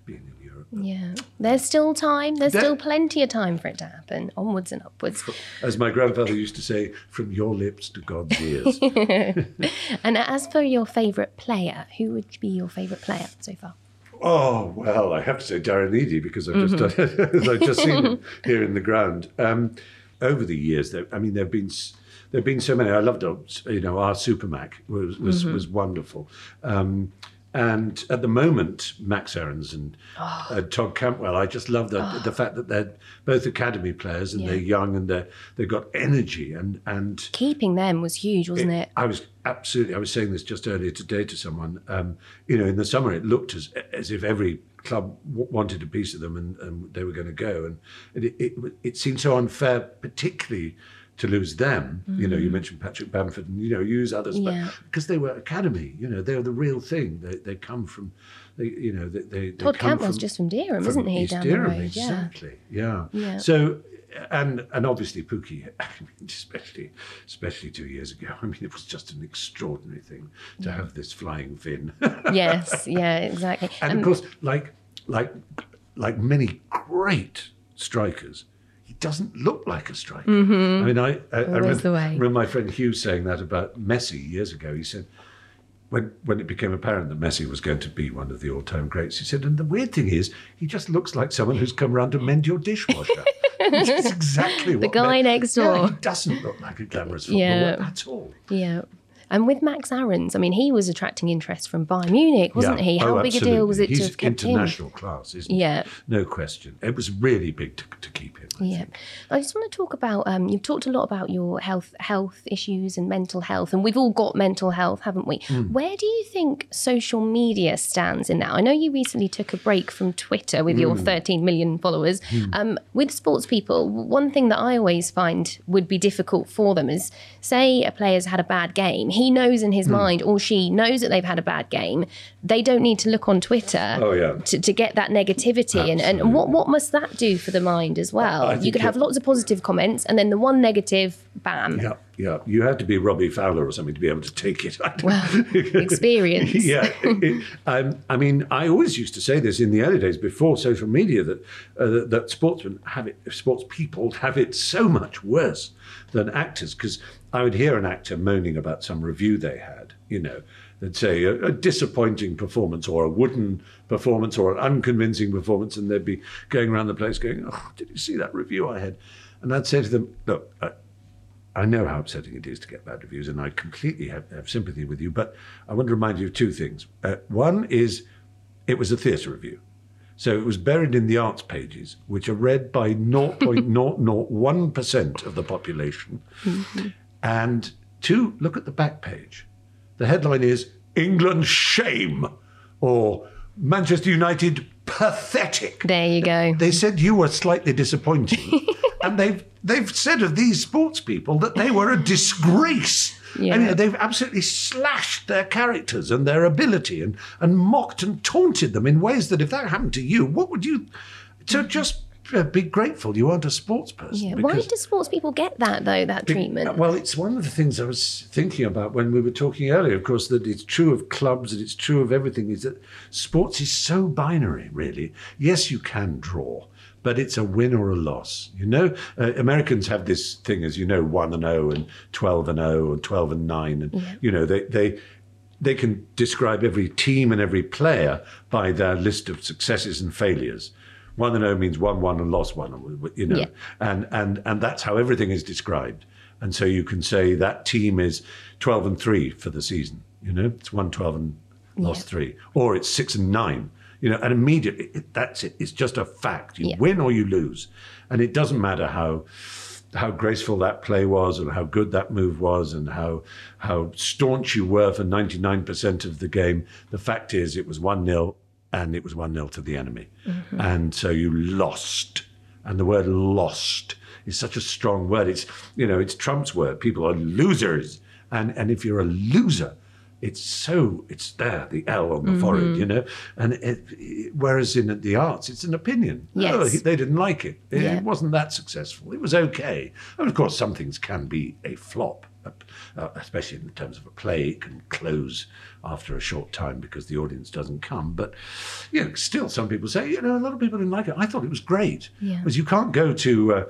been in Europe. Yeah. There's still time. There's There- still plenty of time for it to happen. Onwards and upwards. As my grandfather used to say, from your lips to God's ears. And as for your favourite player, who would be your favourite player so far? Oh well, I have to say Darren Eadie because I've just I've just seen him here in the ground. Um, over the years, there, I mean, there've been there've been so many. I loved uh, you know our Supermac was was, was wonderful. Um, and at the moment, Max Aarons and uh, Todd Cantwell, I just love the the fact that they're both academy players and they're young and they they've got energy and and Keeping them was huge, wasn't it? I was absolutely. I was saying this just earlier today to someone. Um, you know, in the summer, it looked as as if every club w- wanted a piece of them, and, and they were going to go. And it, it it seemed so unfair, particularly to lose them. You know, you mentioned Patrick Bamford, and you know, use others, Yeah. but because they were academy, you know, they're the real thing. They they come from, they you know, they they, Todd come Cantwell's from- just from Dereham, from isn't he? East down Dereham, the road. Yeah. Exactly. Yeah. Yeah. So, and and obviously Pukki, I mean, especially especially two years ago. I mean, it was just an extraordinary thing to have this flying fin. yes. Yeah. Exactly. and Um, of course, like like like many great strikers. Doesn't look like a striker. I mean, I, I, I remember, Mm-hmm. the remember my friend Hugh saying that about Messi years ago. He said, when when it became apparent that Messi was going to be one of the all-time greats, he said, and the weird thing is, he just looks like someone who's come around to mend your dishwasher. Is exactly what the guy Me- next Yeah, door. he doesn't look like a glamorous footballer Yeah. at all. Yeah. And with Max Aarons, I mean, he was attracting interest from Bayern Munich, wasn't Yeah. he? How Oh, big a deal was it absolutely. to He's have kept him? international class, isn't Yeah. he? No question. It was really big to, to keep him. I Yeah, think. I just want to talk about. Um, you've talked a lot about your health, health issues, and mental health, and we've all got mental health, haven't we? Hmm. Where do you think social media stands in that? I know you recently took a break from Twitter with Hmm. your 13 million followers. Um, with sports people, one thing that I always find would be difficult for them is, say, a player's had a bad game. He knows in his Hmm. mind, or she knows that they've had a bad game. They don't need to look on Twitter Oh, yeah. to, to get that negativity. And, and what, what must that do for the mind as well? I you think could have lots of positive comments, and then the one negative bam. Yeah, yeah. You had to be Robbie Fowler or something to be able to take it. Well, experience. yeah. it- um, I mean, I always used to say this in the early days before social media that uh, that, that sportsmen have it, sports people have it so much worse than actors because I would hear an actor moaning about some review they had, you know. They'd say a, a disappointing performance or a wooden performance or an unconvincing performance, and they'd be going around the place going, "Oh, did you see that review I had?" And I'd say to them, "Look, I, I know how upsetting it is to get bad reviews, and I completely have, have sympathy with you. But I want to remind you of two things. Uh, one is it was a theatre review. So it was buried in the arts pages, which are read by 0.001% of the population. And two, look at the back page. The headline is England shame or Manchester United pathetic. There you go. They said you were slightly disappointing. and they've they've said of these sports people that they were a disgrace. Yeah. I mean, they've absolutely slashed their characters and their ability and, and mocked and taunted them in ways that if that happened to you, what would you so just be grateful you aren't a sports person. Yeah. Why do sports people get that though? That be- treatment. Well, it's one of the things I was thinking about when we were talking earlier. Of course, that it's true of clubs and it's true of everything. Is that sports is so binary, really. Yes, you can draw, but it's a win or a loss. You know, uh, Americans have this thing, as you know, one and zero and twelve and zero and twelve and nine, and you know they they they can describe every team and every player by their list of successes and failures. One and zero means one, one, and lost one. You know, Yeah. and and and that's how everything is described. And so you can say that team is twelve and three for the season. You know, it's one twelve and lost three, or it's six and nine. You know, and immediately it, that's it. It's just a fact. You Yeah. win or you lose, and it doesn't matter how how graceful that play was and how good that move was and how how staunch you were for 99% of the game the fact is it was 1-0 and it was 1-0 to the enemy mm-hmm. and so you lost and the word lost is such a strong word it's you know it's trump's word people are losers and and if you're a loser it's so it's there the L on the forehead, mm-hmm. you know, and it, it- whereas in the arts it's an opinion. Oh, yes. Oh, they didn't like it. It, Yeah. it wasn't that successful. It was okay. And of course, some things can be a flop, uh, especially in terms of a play. It can close after a short time because the audience doesn't come. But you know, still, some people say, you know, a lot of people didn't like it. I thought it was great. Yeah. Because you can't go to, uh,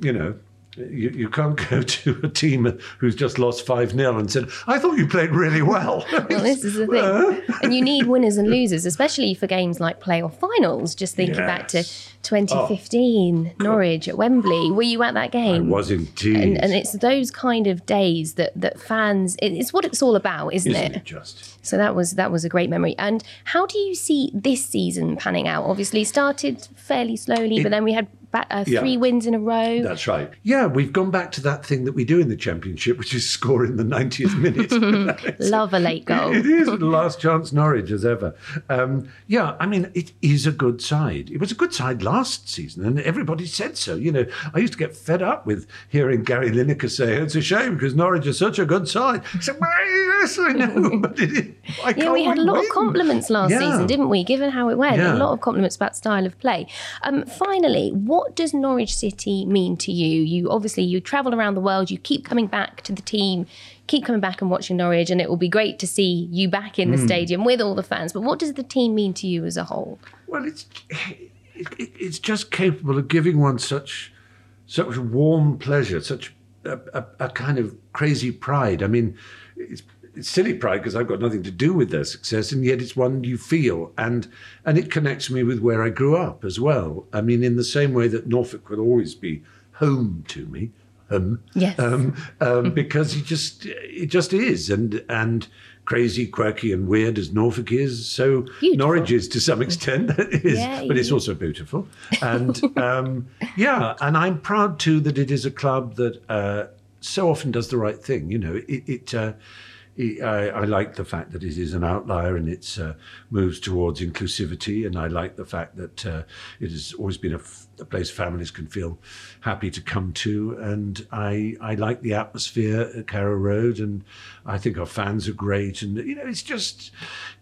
you know. You, you can't go to a team who's just lost 5 0 and said, I thought you played really well. Well, this is the thing. and you need winners and losers, especially for games like playoff finals. Just thinking back to Yes. 2015, Norwich at Wembley. Were you at that I game? was indeed. and, and it's those kind of days that, that fans, it- it's what it's all about, isn't, Isn't it? it just? So that was that was a great memory. And how do you see this season panning out? Obviously, started fairly slowly, but then we had ba- uh, Yeah. three wins in a row. That's right. Yeah, we've gone back to that thing that we do in the championship, which is score in the 90th minute. Love a late goal. It is the last chance Norwich as ever. Um, yeah, I mean, it is a good side. It was a good side last season, and everybody said so. You know, I used to get fed up with hearing Gary Lineker say, it's a shame because Norwich is such a good side. I said, well, yes, I know, but it is. I Yeah, we had a lot win. of compliments last Yeah. season, didn't we? Given how it went, Yeah. a lot of compliments about style of play. Um, finally, what does Norwich City mean to you? You obviously you travel around the world, you keep coming back to the team, keep coming back and watching Norwich, and it will be great to see you back in the Hmm. stadium with all the fans. But what does the team mean to you as a whole? Well, it's it, it, it's just capable of giving one such such warm pleasure, such a, a, a kind of crazy pride. I mean, it's, it's silly pride because I've got nothing to do with their success, and yet it's one you feel, and and it connects me with where I grew up as well. I mean, in the same way that Norfolk will always be home to me. Home, Yes. um, um, because it just it just is, and and crazy, quirky, and weird as Norfolk is, so Beautiful. Norwich is to some extent. Is, Yeah, but it's also beautiful. And um, yeah, and I'm proud too that it is a club that uh, so often does the right thing. You know, it it, uh, I, I like the fact that it is an outlier and it uh, moves towards inclusivity, and I like the fact that uh, it has always been a, f- a place families can feel happy to come to, and I I like the atmosphere at Carrow Road, and I think our fans are great, and you know it's just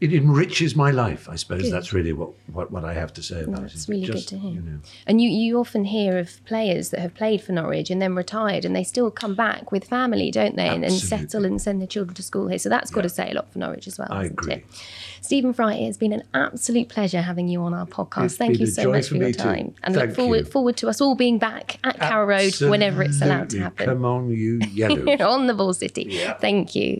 it enriches my life. I suppose Good. that's really what, what what I have to say about it. It's really Just, good to hear. You know, And you, you often hear of players that have played for Norwich and then retired and they still come back with family, don't they? And, and settle and send their children to school here. So that's got to say a lot for Norwich as well. I agree. It? Stephen Fry, it has been an absolute pleasure having you on our podcast. It's Thank you so much for your me too. time. And Thank look forward forward to us all being back at Carrow Road whenever it's allowed to happen. Come on, you yellows. on the Ball City. Thank you.